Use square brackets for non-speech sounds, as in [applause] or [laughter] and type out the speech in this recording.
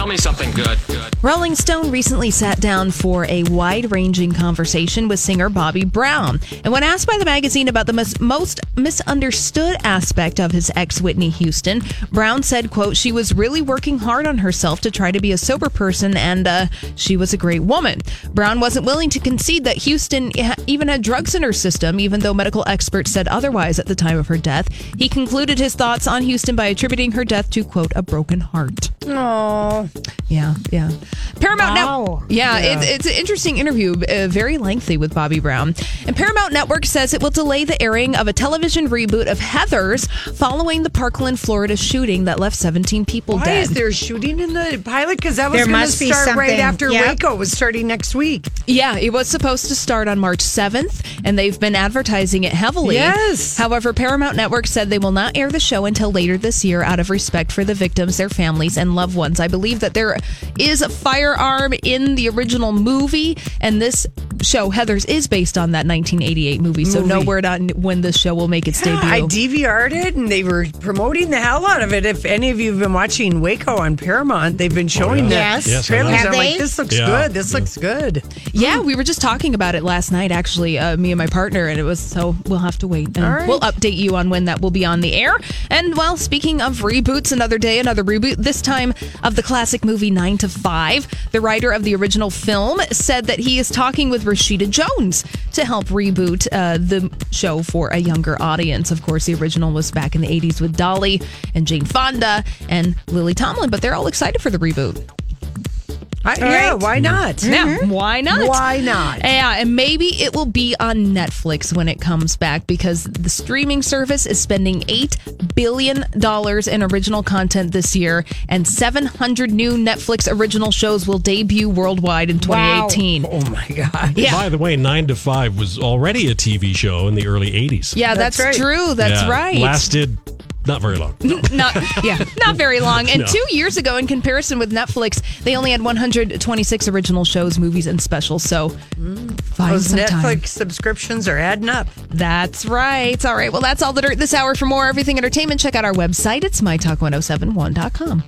Tell me something good. Good. Rolling Stone recently sat down for a wide ranging conversation with singer Bobby Brown. And when asked by the magazine about the mis- most misunderstood aspect of his ex Whitney Houston, Brown said, quote, she was really working hard on herself to try to be a sober person and uh, she was a great woman. Brown wasn't willing to concede that Houston even had drugs in her system, even though medical experts said otherwise at the time of her death. He concluded his thoughts on Houston by attributing her death to, quote, a broken heart. Oh, Yeah, yeah. Paramount Wow. Network. Yeah, It's, it's an interesting interview, uh, very lengthy with Bobby Brown. And Paramount Network says it will delay the airing of a television reboot of Heathers following the Parkland, Florida shooting that left 17 people why dead. is there shooting in the pilot? Because that was going to must be start right after Yep. Waco was starting next week. Yeah, it was supposed to start on March 7th, and they've been advertising it heavily. Yes. However, Paramount Network said they will not air the show until later this year out of respect for the victims, their families, and loved ones. I believe that there is a firearm in the original movie, and this show, Heathers, is based on that 1988 movie. So, no Movie. word on when this show will make its Yeah, I. DVR'd it and they were promoting the hell out of it. If any of you have been watching Waco on Paramount, they've been showing the Yes. Yes, trailers. know. Have I'm like, this looks Yeah. good. This looks good. Yeah, we were just talking about it last night, actually, uh, me and my partner, and it was so we'll have to wait. And All right. We'll update you on when that will be on the air. And well, speaking of reboots, another day, another reboot, this time of the classic movie Nine to Five. The writer of the original film said that he is talking with Rashida Jones to help reboot uh, the show for a younger audience. Of course, the original was back in the 80s with Dolly and Jane Fonda and Lily Tomlin, but they're all excited for the reboot. I, yeah, why mm-hmm. not? Yeah, mm-hmm. why not? Why not? Yeah, and maybe it will be on Netflix when it comes back because the streaming service is spending eight billion dollars in original content this year, and 700 new Netflix original shows will debut worldwide in 2018. Oh my God. Yeah. By the way, Nine to Five was already a TV show in the early '80s. Yeah, that's, That's right. true. That's Yeah, right. Lasted not very long. No. [laughs] not [laughs] yeah, not very long. And [laughs] No. two years ago, in comparison with Netflix, they only had 126 original shows, movies, and specials. So mm. find Those some Netflix time. subscriptions are adding up. That's right. All right. Well, that's all the dirt this hour. For more everything entertainment, check out our website. It's mytalk1071.com.